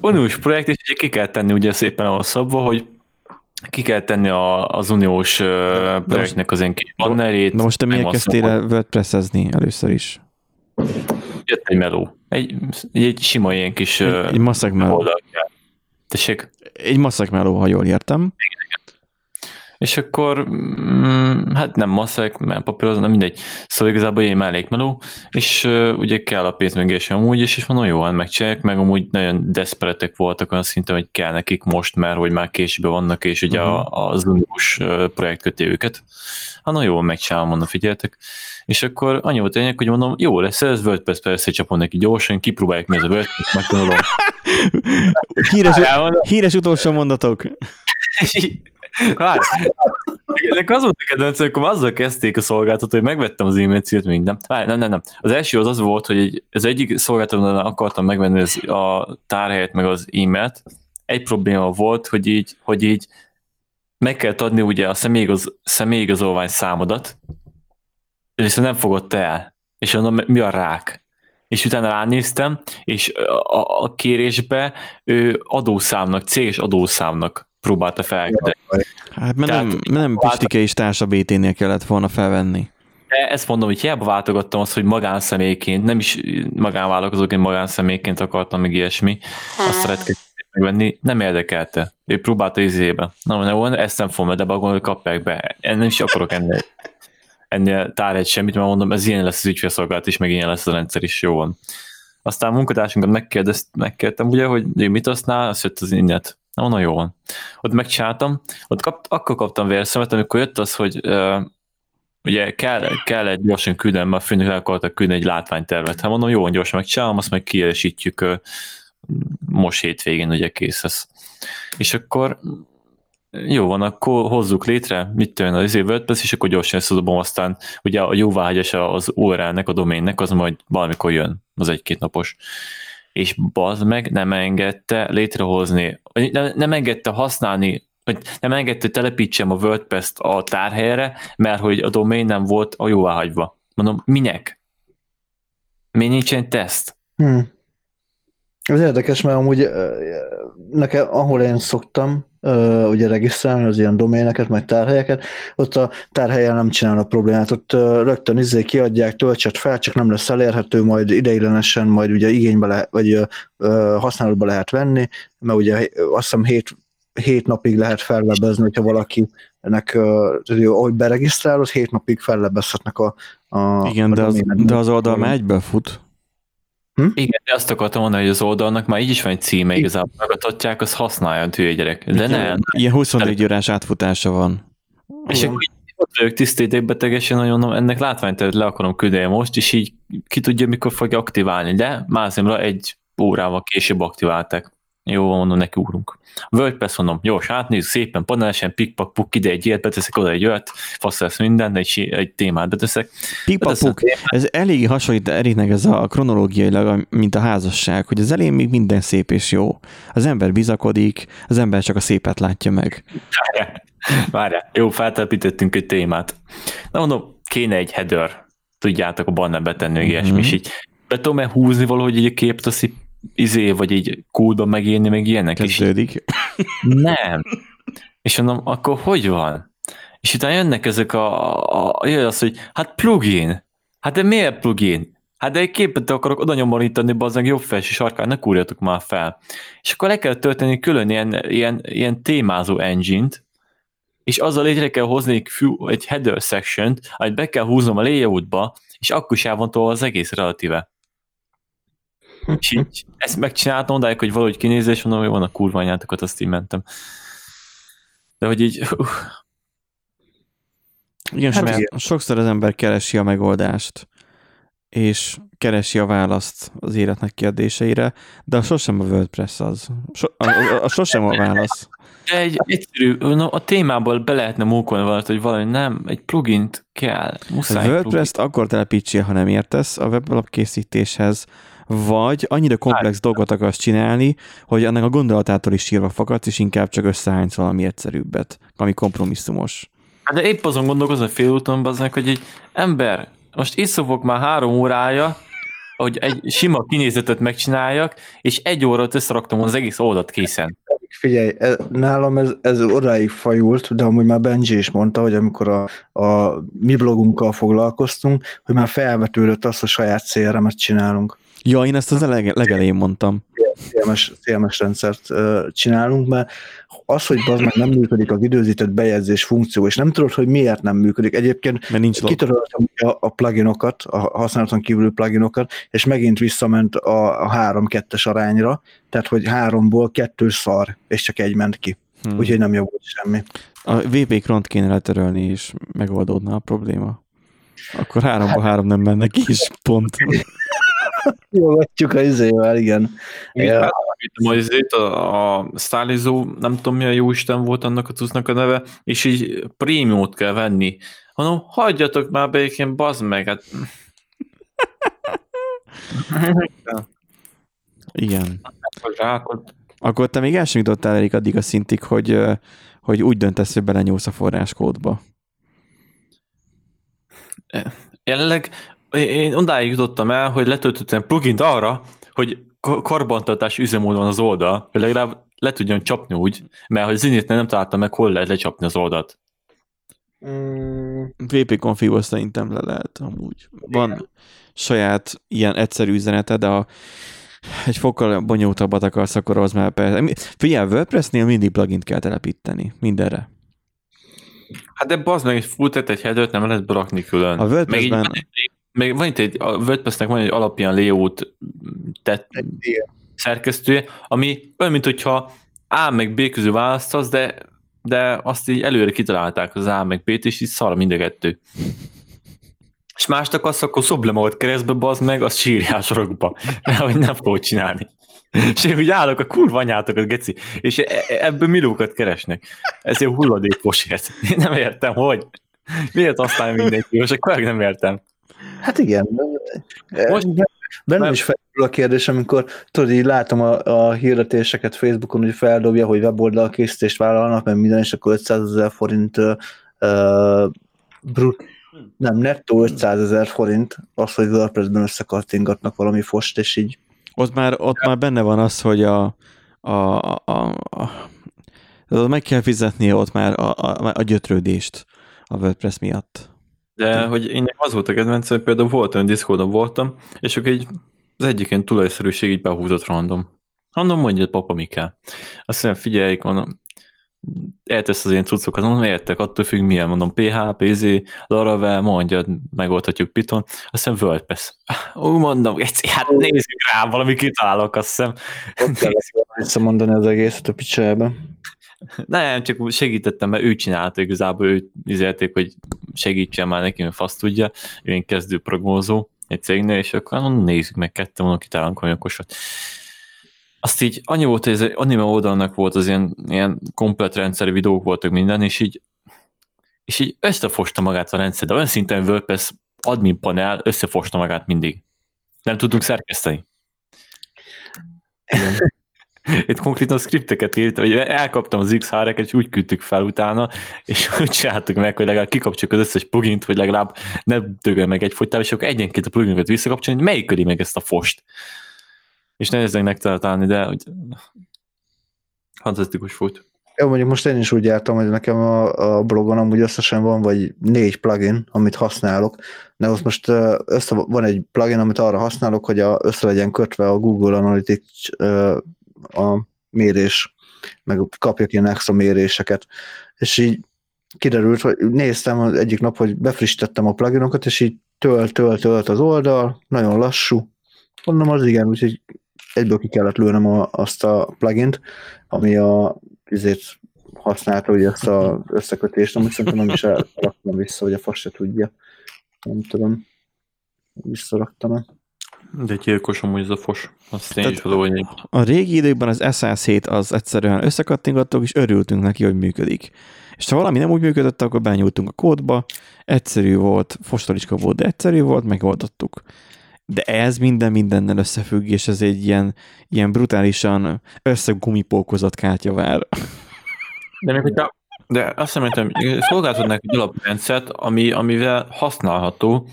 uniós projekt, és ki kell tenni ugye szépen a szabva, hogy ki kell tenni a, az uniós projektnek az én kis bannerét. Na most te miért kezdtél el WordPress-ezni először is? Jött egy meló. Egy, egy sima ilyen kis egy, egy maszek meló. Tessék? Egy maszek meló, ha jól értem. Igen, és akkor mm, hát nem maszek, mert papírozni, nem mindegy. Szóval igazából én mellékmeló, és uh, ugye kell a pénzmegés amúgy is, és mondom, jó, hát megcsinálják, meg amúgy nagyon desperetek voltak olyan szinten, hogy kell nekik most, mert hogy már később vannak, és ugye uh-huh. az uniós projekt köti őket. Hát na jó, megcsinálom, mondom, figyeltek. És akkor annyi volt lényeg, hogy mondom, jó lesz ez, WordPress persze csapom neki gyorsan, kipróbáljuk mi ez a WordPress, megtanulom. híres, híres utolsó mondatok. Várj, ennek az volt a kedvenc, akkor azzal kezdték a szolgáltató, hogy megvettem az e-mail címet, nem. Várj, nem, nem, nem. Az első az az volt, hogy egy, az egyik szolgáltatónál akartam megvenni az, a tárhelyet, meg az e-mailt. Egy probléma volt, hogy így, hogy így meg kellett adni ugye a személyigaz, személyigazolvány számodat, viszont nem fogott el. És mondom, mi a rák? és utána ránéztem, és a, a kérésbe ő adószámnak, céges adószámnak próbálta felküldeni. Hát mert Tehát, nem, nem Pistike és társa BT-nél kellett volna felvenni. De ezt mondom, hogy hiába váltogattam azt, hogy magánszemélyként, nem is magánvállalkozóként, magánszemélyként akartam még ilyesmi, azt szeretnék megvenni, nem érdekelte. Ő próbálta izébe. Na, nem, ezt nem fogom, de bagol, kapják be. Én nem is akarok ennél, ennél tárhegy semmit, mert mondom, ez ilyen lesz az ügyfélszolgálat is, meg ilyen lesz a rendszer is, jó van. Aztán a munkatársunkat megkérdezt, megkértem ugye, hogy mit használ, azt jött az innet. Na, na jó van. Ott megcsináltam, ott kap, akkor kaptam vérszemet, amikor jött az, hogy uh, ugye kell, kell egy gyorsan küldeni, mert a főnök el akartak küldeni egy látványtervet. Hát mondom, jó gyorsan megcsinálom, azt meg kiesítjük uh, most hétvégén, ugye kész ez. És akkor jó van, akkor hozzuk létre, mit tűn az izé WordPress, és akkor gyorsan ezt adom, aztán ugye a jóváhagyás az URL-nek, a doménnek, az majd valamikor jön, az egy-két napos és bazd meg nem engedte létrehozni, nem, nem engedte használni, vagy nem engedte telepítsem a WordPress-t a tárhelyre, mert hogy a domain nem volt a jóváhagyva. Mondom, minek? Miért nincsen teszt? Hmm. Ez érdekes, mert amúgy nekem, ahol én szoktam uh, ugye regisztrálni az ilyen doméneket, meg tárhelyeket, ott a tárhelyen nem csinálnak problémát, ott uh, rögtön izé kiadják, töltset fel, csak nem lesz elérhető, majd ideiglenesen, majd ugye igénybe lehet, vagy uh, használatba lehet venni, mert ugye azt hiszem hét, hét napig lehet fellebezni, hogyha valaki ennek, uh, ahogy beregisztrálod, hét napig fellebezhetnek a, a Igen, a de, az, de az oldal már egyből fut. Hm? Igen, de azt akartam mondani, hogy az oldalnak már így is van egy címe, igazából megadhatják, az használja a hülye gyerek. De Igen, nem. Ilyen 24 órás átfutása van. És akkor ott vagyok tisztétékbetegesen, hogy mondom, ennek látványteret le akarom küldeni most, és így ki tudja, mikor fogja aktiválni, de már egy órával később aktiválták. Jó, mondom, neki úrunk. WordPress mondom, jó, átnézzük szépen, panelesen, pikpak, puk, ide egy ilyet beteszek, oda egy olyat, fasz lesz minden, egy, egy témát beteszek. Pikpak, puk, ez elég hasonlít Eriknek ez a kronológiailag, mint a házasság, hogy az elején még minden szép és jó. Az ember bizakodik, az ember csak a szépet látja meg. Várjál, jó, feltelepítettünk egy témát. Na mondom, kéne egy header, tudjátok a banner betenni, mm-hmm. ilyesmi, és így be tudom-e húzni valahogy egy képet, azt izé, vagy így kódban megírni, meg ilyenek Kezdődik. Nem. És mondom, akkor hogy van? És utána jönnek ezek a, a, a az, hogy hát plugin. Hát de miért plugin? Hát de egy képet akarok oda nyomorítani, bazdmeg jobb felső sarkán, ne kúrjatok már fel. És akkor le kell tölteni külön ilyen, ilyen, ilyen témázó engine-t, és azzal létre kell hozni egy, few, egy header section amit be kell húznom a layoutba, és akkor is elvontol az egész relatíve. És így ezt megcsináltam, odáig, hogy valahogy kinézés, és mondom, hogy van a kurva anyátokat, azt így mentem. De hogy így... Uh. Igen, hát igen. sokszor az ember keresi a megoldást, és keresi a választ az életnek kérdéseire, de a sosem a WordPress az. So, a, a, a sosem a válasz. De egy egyszerű, no, a témából be lehetne mókolni valamit, hogy valami nem, egy plugint kell, muszáj. A WordPress-t akkor telepítsél, ha nem értesz a webalap készítéshez, vagy annyira komplex hát. dolgot akarsz csinálni, hogy annak a gondolatától is sírva fakadsz, és inkább csak összehánysz valami egyszerűbbet, ami kompromisszumos. Hát de épp azon gondolkozom félúton, baznak, hogy egy ember, most iszofok már három órája, hogy egy sima kinézetet megcsináljak, és egy órát összeraktam az egész oldalt készen. Figyelj, e, nálam ez, ez odáig fajult, de amúgy már Benji is mondta, hogy amikor a, a mi blogunkkal foglalkoztunk, hogy már felvetődött az, hogy saját CRM-et csinálunk. Ja, én ezt az lege, legelején mondtam. CMS, CMS rendszert csinálunk, mert az, hogy az meg nem működik a időzített bejegyzés funkció, és nem tudod, hogy miért nem működik. Egyébként Mert nincs kitöröltem a, a pluginokat, a használaton kívüli pluginokat, és megint visszament a, a 3-2-es arányra, tehát hogy háromból kettő szar, és csak egy ment ki. Hmm. Úgyhogy nem javult semmi. A VP kront kéne letörölni, és megoldódna a probléma. Akkor háromba három nem menne ki, és pont. Jó, vetjük a izével, igen. Ja. Ja. Izét, a, a stylizó, nem tudom mi a jó Isten volt annak a cuccnak a neve, és így prémiumot kell venni. Hanem, hagyjatok már békén, bazd meg, hát... Igen. Akkor te még el sem jutottál elég addig a szintig, hogy, hogy úgy döntesz, hogy belenyúlsz a forráskódba. Jelenleg én odáig jutottam el, hogy letöltöttem plugint arra, hogy karbantartás üzemmód van az oldal, hogy legalább le tudjon csapni úgy, mert hogy zinét nem találtam meg, hol lehet lecsapni az oldalt. Mm, VP config szerintem le lehet amúgy. Van saját ilyen egyszerű üzenete, de ha egy fokkal bonyolultabbat akarsz, akkor az már persze. Figyelj, WordPressnél mindig plugint kell telepíteni. Mindenre. Hát de bazd meg, egy full egy headert nem lehet berakni külön. A Meg így WordPressben van itt egy, a WordPressnek van egy alapján layout tett szerkesztője, ami olyan, mint hogyha A meg B közül választasz, de, de azt így előre kitalálták az A meg B-t, és így szar mind a kettő. És másnak azt akkor szobd le magad keresztbe, bazd meg, azt sírjál sorokba. Hogy nem fogod csinálni. És én úgy állok a kurva anyátokat, geci, és e- e- ebből milliókat keresnek. Ez egy hulladékosért. Én nem értem, hogy. Miért aztán mindenki, most akkor nem értem. Hát igen. Most- bennem nem. is felül a kérdés, amikor tudod, így látom a, a hirdetéseket Facebookon, hogy feldobja, hogy weboldal készítést vállalnak, mert minden, és akkor 500 ezer forint uh, brut, nem, nettó 500 ezer forint az, hogy WordPress-ben összekattingatnak valami fost, és így ott már, ott már benne van az, hogy a, a, a, a, a meg kell fizetnie ott már a, a, a gyötrődést a WordPress miatt. De hogy én az volt a kedvencem, például volt olyan Discordon voltam, és akkor egy, az egyik ilyen tulajszerűség így behúzott random. Mondom, mondja, papa, mi kell. Azt mondja, figyelj, mondom, eltesz az ilyen cuccokat, mondom, értek, attól függ milyen, mondom, PH, PZ, Laravel, mondja, megoldhatjuk Python, azt hiszem WordPress. Úgy mondom, egy, hát nézzük rá, valami kitalálok, azt hiszem. ott kell visszamondani az egészet a picsába. Nem, csak segítettem, mert ő csinálta igazából, őt izélték, hogy segítsen már neki, mert fasz tudja, ő én kezdő progózó egy cégnél, és akkor mondom, nézzük meg, kettő mondom, kitálunk olyan okosat. Azt így annyi volt, hogy ez egy anime oldalnak volt az ilyen, ilyen komplet rendszer videók voltak minden, és így és így összefosta magát a rendszer, de olyan szinten WordPress admin panel összefosta magát mindig. Nem tudunk szerkeszteni. Itt konkrétan skripteket írt, hogy elkaptam az XR-eket, és úgy küldtük fel utána, és úgy csináltuk meg, hogy legalább kikapcsoljuk az összes plugint, hogy legalább ne dögöl meg egy fogytál, és akkor egyenként a pluginokat visszakapcsolni, hogy melyik ködi meg ezt a fost. És nehéz megtalálni, de hogy fantasztikus volt. Jó, mondjuk most én is úgy jártam, hogy nekem a, a blogon amúgy összesen van vagy négy plugin, amit használok, de most most össze, van egy plugin, amit arra használok, hogy a, össze legyen kötve a Google Analytics a mérés, meg kapjak ilyen extra méréseket. És így kiderült, hogy néztem az egyik nap, hogy befrissítettem a pluginokat, és így tölt, tölt, tölt az oldal, nagyon lassú. Mondom, az igen, úgyhogy egyből ki kellett lőnem a, azt a plugint, ami a izét használta, ugye ezt az összekötést, amit szerintem nem is elraktam vissza, hogy a fasz se tudja. Nem tudom. Visszaraktam-e. De gyilkos amúgy ez a fos. Azt én Tehát- is adom, A régi időkben az SAC-t az egyszerűen összekattingattuk, és örültünk neki, hogy működik. És ha valami nem úgy működött, akkor benyúltunk a kódba, egyszerű volt, fostolicska volt, de egyszerű volt, megoldottuk. De ez minden mindennel összefügg, és ez egy ilyen, ilyen brutálisan összegumipókozott kártyavár. De még hogyha de azt hiszem, hogy szolgáltatnak egy alaprendszert, ami, amivel használható,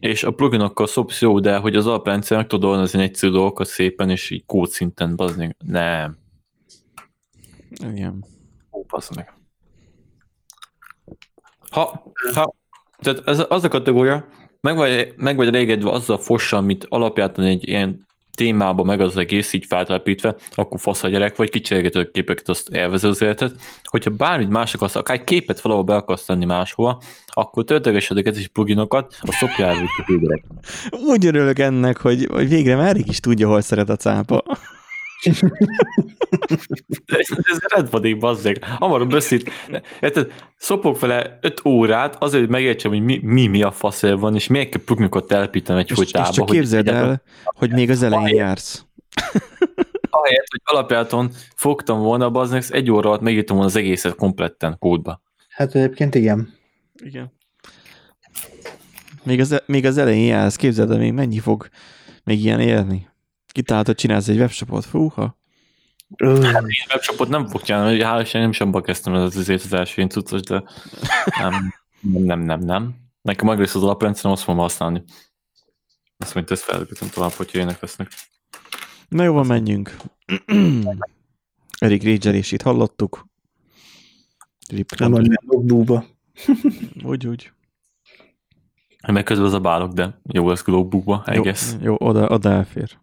és a pluginokkal szopsz jó, de hogy az alaprendszer meg tudod oldani egyszerű dolgokat szépen, és így kód szinten bazni. Nem. Igen. Ó, bazd meg. Ha, ha, tehát ez az a kategória, meg vagy, meg vagy régedve azzal a fossal, amit alapjátlan egy ilyen témába meg az egész így feltelepítve, akkor fasz a gyerek, vagy kicserélgető a képeket, azt élvező az életet. Hogyha bármit más akarsz, akár egy képet valahol be akarsz tenni máshova, akkor töltögessetek ez is pluginokat, a szopja el a hűgerek. Úgy örülök ennek, hogy, hogy végre már is tudja, hol szeret a cápa. Ez, rendvadék, bazzeg. Hamarabb beszélt. Érted, szopok vele 5 órát, azért, hogy megértsem, hogy mi, mi, mi a fasz van, és miért kell pluginokat telepíteni egy folytába. és csak hogy képzeld el, hogy még az elején jársz. Ahelyett, hogy alapjáton fogtam volna, bazdmeg, egy óra alatt megírtam volna az egészet kompletten kódba. Hát egyébként igen. Igen. Még az, még az elején jársz, képzeld el, még mennyi fog még ilyen érni. Kitáltad, csinálsz egy webshopot, fúha. Hát én webshopot nem fog csinálni, hogy hál' Isten nem is abba kezdtem ez azért az első én cuccos, de nem, nem, nem, nem, nem. Nekem egész az alaprendszerem, azt fogom használni. Azt mondja, ezt felgőzöm tovább, hogy jönnek lesznek. Na jó, van, menjünk. Erik itt hallottuk. Rip, nem a búba. Úgy, úgy. Meg közben az a bálok, de jó lesz Globebookba, I Jó, guess. jó oda, oda elfér.